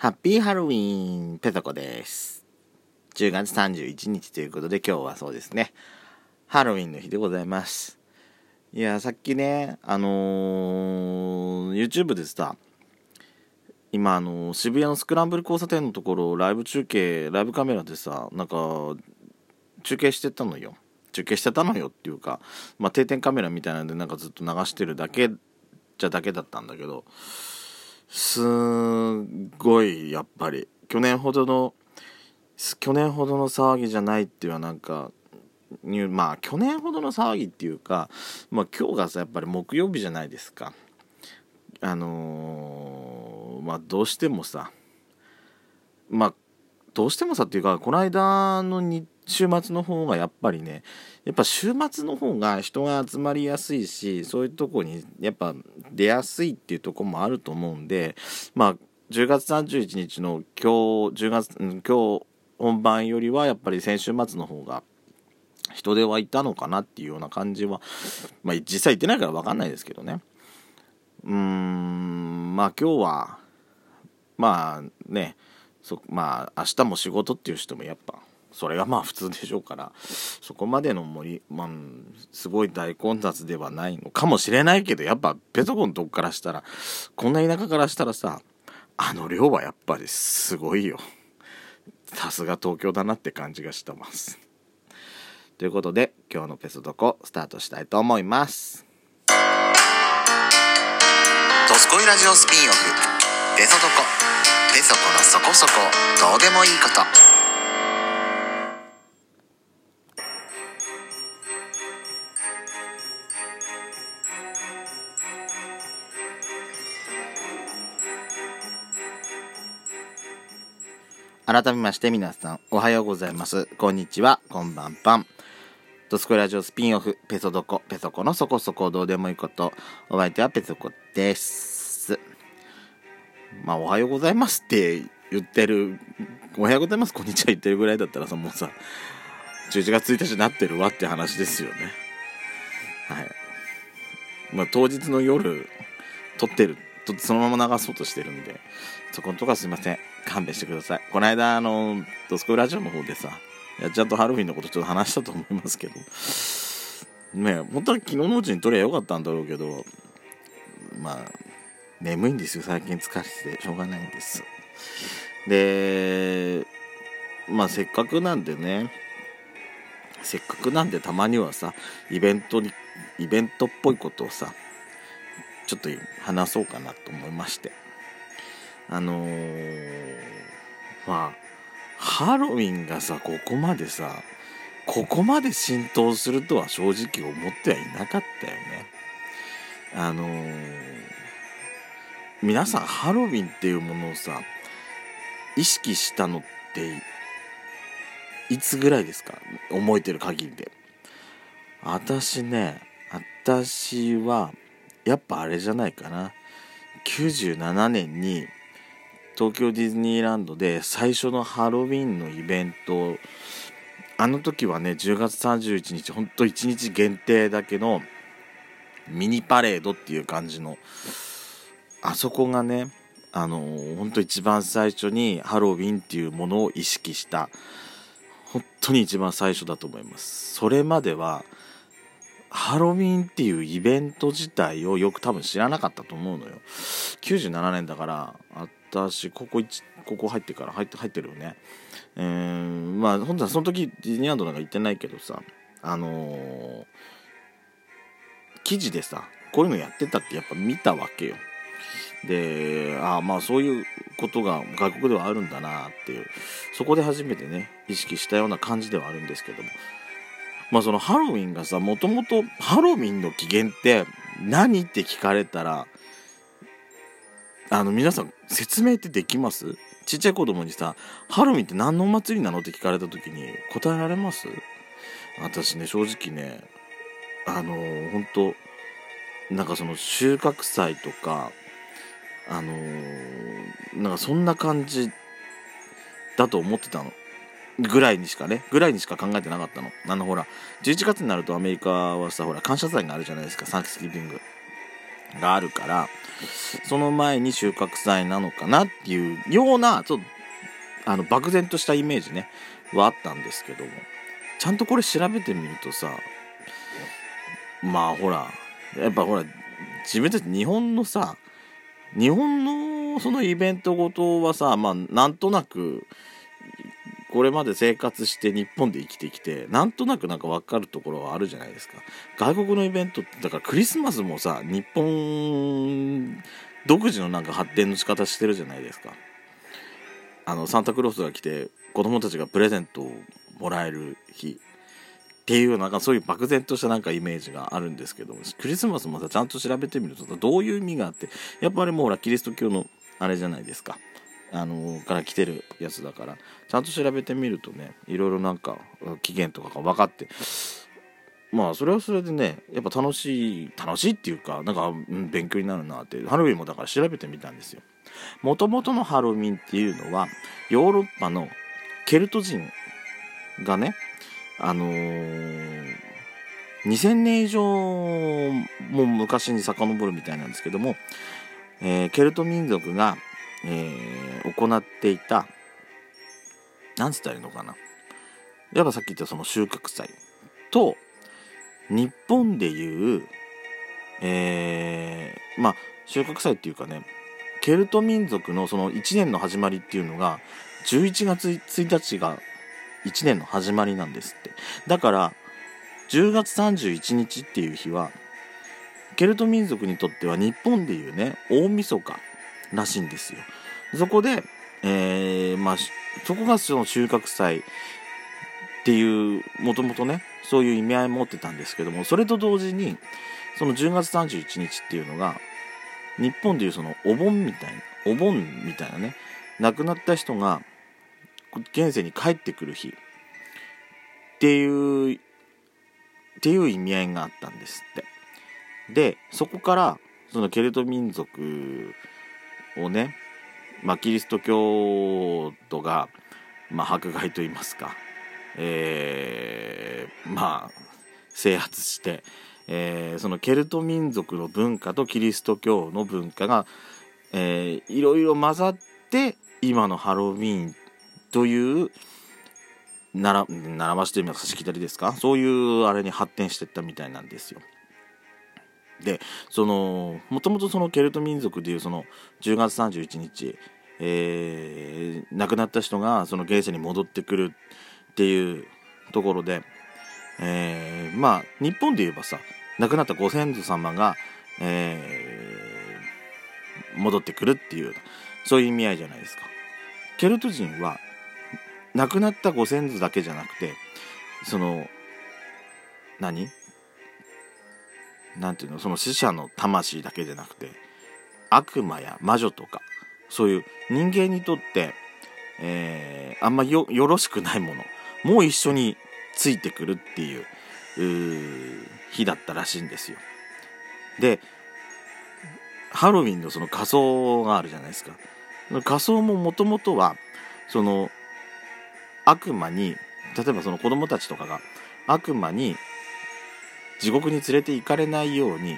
ハッピーハロウィーンペソコです。10月31日ということで今日はそうですね。ハロウィンの日でございます。いやさっきねあのー、YouTube でさ今あのー、渋谷のスクランブル交差点のところライブ中継ライブカメラでさなんか中継してたのよ。中継してたのよっていうか、まあ、定点カメラみたいなんでなんかずっと流してるだけじゃだけだったんだけどすごいやっぱり。去年ほどの去年ほどの騒ぎじゃないっていうのはなんかまあ去年ほどの騒ぎっていうか、まあ、今日がさやっぱり木曜日じゃないですか。あのー、まあどうしてもさまあどうしてもさっていうかこの間の日週末の方がやっぱりねやっぱ週末の方が人が集まりやすいしそういうとこにやっぱ出やすいっていうとこもあると思うんでまあ10月31日の今日10月今日本番よりはやっぱり先週末の方が人手はいたのかなっていうような感じはまあ実際行ってないから分かんないですけどね。うーんまあ今日はまあねそまあ明日も仕事っていう人もやっぱそれがまあ普通でしょうからそこまでの森、まあ、すごい大混雑ではないのかもしれないけどやっぱペソコのとこからしたらこんな田舎からしたらさあの量はやっぱりすごいよ。さすが東京だなって感じがしてます。ということで今日のペソドコスタートしたいと思います。ドスコイラジオスピンオフ。ペソドコペソコのそこそこ。どうでもいいこと。改めまして皆さんおはようございます。こんにちは、こんばんぱん。ドスコラジオスピンオフ、ペソドコ、ペソコのそこそこどうでもいいこと。お相手はペソコです。まあ、おはようございますって言ってる、おはようございます、こんにちは言ってるぐらいだったらさ、もうさ、11月1日になってるわって話ですよね。はい。まあ、当日の夜、撮ってる、そのまま流そうとしてるんで、そこのとこはすいません。勘弁してください。この間、あの、ドスコイラジオの方でさ、いやちゃんとハロウィンのことちょっと話したと思いますけど、ね本当は昨日のうちに撮りゃよかったんだろうけど、まあ、眠いんですよ、最近疲れてて、しょうがないんです。で、まあ、せっかくなんでね、せっかくなんでたまにはさ、イベントに、イベントっぽいことをさ、ちょっと話そうかなと思いまして。あのー、まあハロウィンがさここまでさここまで浸透するとは正直思ってはいなかったよね。あのー、皆さんハロウィンっていうものをさ意識したのっていつぐらいですか？覚えてる限りで。私ね私はやっぱあれじゃないかな97年に東京ディズニーランドで最初のハロウィンのイベントあの時はね10月31日ほんと1日限定だけのミニパレードっていう感じのあそこがねあのほんと一番最初にハロウィンっていうものを意識した本当に一番最初だと思います。それまではハロウィンっていうイベント自体をよく多分知らなかったと思うのよ。97年だから私ここ1ここ入ってから入って入ってるよね。えー、まあ本当はその時ディズニーランドなんか行ってないけどさあのー、記事でさこういうのやってたってやっぱ見たわけよ。でああまあそういうことが外国ではあるんだなっていうそこで初めてね意識したような感じではあるんですけども。まあそのハロウィンがさもともとハロウィンの起源って何って聞かれたらあの皆さん説明ってできます？ちっちゃい子供にさ「ハロウィンって何のお祭りなの?」って聞かれた時に答えられます？私ね正直ねあのー、本当なんかその収穫祭とかあのー、なんかそんな感じだと思ってたの。ぐらいにしかねぐらいにしか考えてなかったの。あのほら11月になるとアメリカはさほら感謝祭があるじゃないですかサンクスギビングがあるからその前に収穫祭なのかなっていうようなちょっとあの漠然としたイメージねはあったんですけども。ちゃんとこれ調べてみるとさまあほらやっぱほら自分たち日本のさ日本のそのイベントごとはさまあなんとなくこれまで生活して日本で生きてきてなんとなくなんか分かるところはあるじゃないですか。外国のイベントってだからクリスマスもさ日本独自のなんか発展の仕方してるじゃないですか。あのサンタクロースが来て子供たちがプレゼントをもらえる日。っていうなんかそういう漠然としたなんかイメージがあるんですけどクリスマスもさちゃんと調べてみるとどういう意味があってやっぱりもうほらキリスト教のあれじゃないですか。あのから来てるやつだから。ちゃんと調べてみるとねいろいろなんか起源とかが分かって。まあそれはそれでねやっぱ楽しい楽しいっていうかなんか、勉強になるなって。ハロウィンもだから調べてみたんですよ。もともとのハロウィンっていうのはヨーロッパのケルト人がねあのー、2000年以上も昔に遡るみたいなんですけども、えー、ケルト民族がえー、行っていた何つったらいいのかな。やっぱさっき言ったその収穫祭と日本でいうえー、まあ収穫祭っていうかねケルト民族のその1年の始まりっていうのが11月1日が1年の始まりなんですって。だから10月31日っていう日はケルト民族にとっては日本でいうね大晦日。らしいんですよ。そこで、えー、まあ、そこがその収穫祭っていう、もともとね、そういう意味合い持ってたんですけども、それと同時に、その10月31日っていうのが、日本でいうそのお盆みたいな、お盆みたいなね、亡くなった人が現世に帰ってくる日っていう、っていう意味合いがあったんですって。で、そこから、そのケルト民族をね、まあ、キリスト教徒が、まあ、迫害といいますか、えー、まあ制圧して、えー、そのケルト民族の文化とキリスト教の文化が、えー、いろいろ混ざって今のハロウィンという習習わしてみますかしきたりですかそういうあれに発展していったみたいなんですよ。でそのもともとそのケルト民族でいうその10月31日、えー、亡くなった人がその現世に戻ってくるっていうところで、えー、まあ日本で言えばさ亡くなったご先祖様が、えー、戻ってくるっていうそういう意味合いじゃないですか。ケルト人は亡くなったご先祖だけじゃなくてその何？何ていうのその死者の魂だけじゃなくて悪魔や魔女とかそういう人間にとって、えー、あんまよよろしくないものもう一緒についてくるっていう日だったらしいんですよ。でハロウィンのその仮装があるじゃないですか。仮装ももともとはその悪魔に例えばその子供たちとかが悪魔に地獄に連れて行かれないように、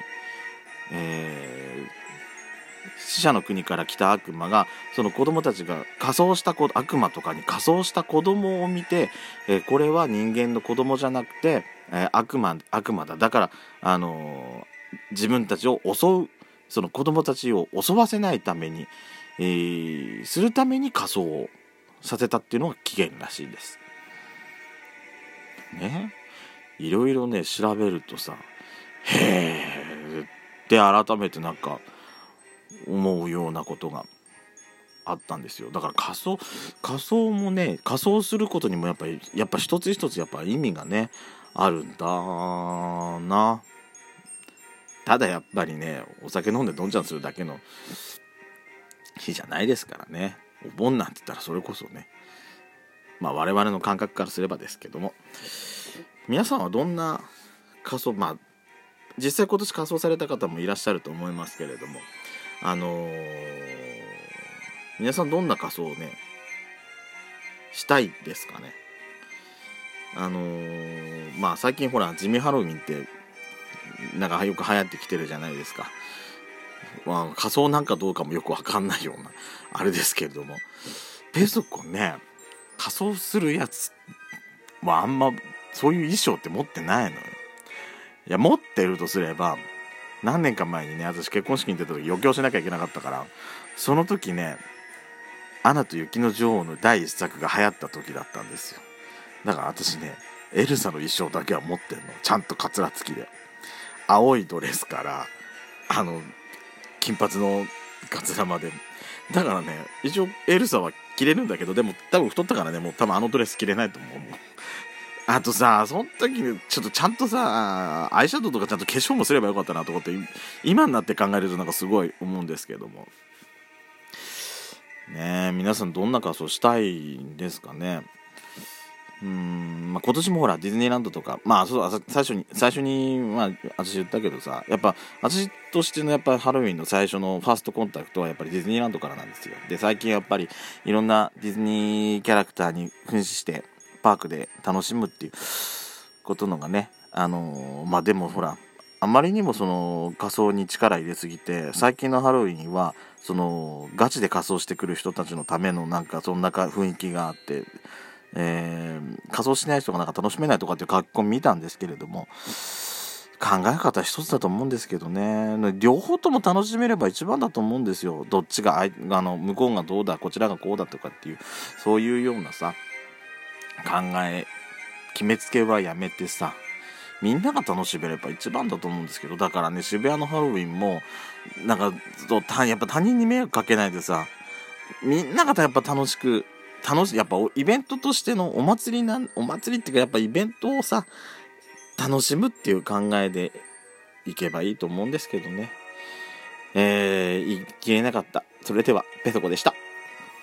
えー、死者の国から来た悪魔がその子供たちが仮装した子悪魔とかに仮装した子供を見て、えー、これは人間の子供じゃなくて、えー、悪魔悪魔だだから、あの自分たちを襲うその子供たちを襲わせないために、えー、するために仮装をさせたっていうのが起源らしいです。ね。いろいろね調べるとさへえって改めてなんか思うようなことがあったんですよ。だから仮装仮装もね仮装することにもやっぱりやっぱ一つ一つやっぱ意味がねあるんだな。ただやっぱりねお酒飲んでどんちゃんするだけの日じゃないですからね。お盆なんて言ったらそれこそねまあ我々の感覚からすればですけども。皆さんはどんな仮装まあ実際今年仮装された方もいらっしゃると思いますけれどもあのー、皆さんどんな仮装をねしたいですかね？あのー、まあ最近ほら地味ハロウィンってなんかよく流行ってきてるじゃないですか。まあ、仮装なんかどうかもよくわかんないような、あれですけれども、ペソコね、仮装するやつはあんま、そういう衣装って持ってないのよ。いや、持ってるとすれば、何年か前にね、私結婚式に出た時余興しなきゃいけなかったから、その時ね、アナと雪の女王の第一作が流行った時だったんですよ。だから私ね、エルサの衣装だけは持ってんの。ちゃんとカツラ付きで。青いドレスから、あの、金髪のカツラまで。だからね、一応エルサは着れるんだけど、でも多分太ったからね、もう多分あのドレス着れないと思う。あとさ、その時にちょっとちゃんとさ、アイシャドウとかちゃんと化粧もすればよかったなと思って、今になって考えるとなんかすごい思うんですけども。ねえ皆さんどんな仮装したいんですかね？うん、まあ、今年もほら、ディズニーランドとか、まあ、そう最初に、最初に、まあ、私言ったけどさ、やっぱ、私としてのやっぱハロウィンの最初のファーストコンタクトはやっぱりディズニーランドからなんですよ。で、最近やっぱり、いろんなディズニーキャラクターに扮して、パークで楽しむっていうことのがね、あのー、まあ、でもほら、あまりにもその仮装に力入れすぎて、最近のハロウィンは、その、ガチで仮装してくる人たちのためのなんか、そんな雰囲気があって、えー、仮装しない人がなんか楽しめないとかっていう書き込み見たんですけれども、考え方一つだと思うんですけどね。両方とも楽しめれば一番だと思うんですよ。どっちが、あの、向こうがどうだ、こちらがこうだとかっていう、そういうようなさ、考え、決めつけはやめてさ、みんなが楽しめれば一番だと思うんですけど、だからね、渋谷のハロウィンも、なんか、やっぱ他人に迷惑かけないでさ、みんながやっぱ楽しく楽しい、やっぱイベントとしてのお祭りなん、お祭りっていうかやっぱイベントをさ、楽しむっていう考えでいけばいいと思うんですけどね。えー、言い切れなかった。それでは、ペソコでした。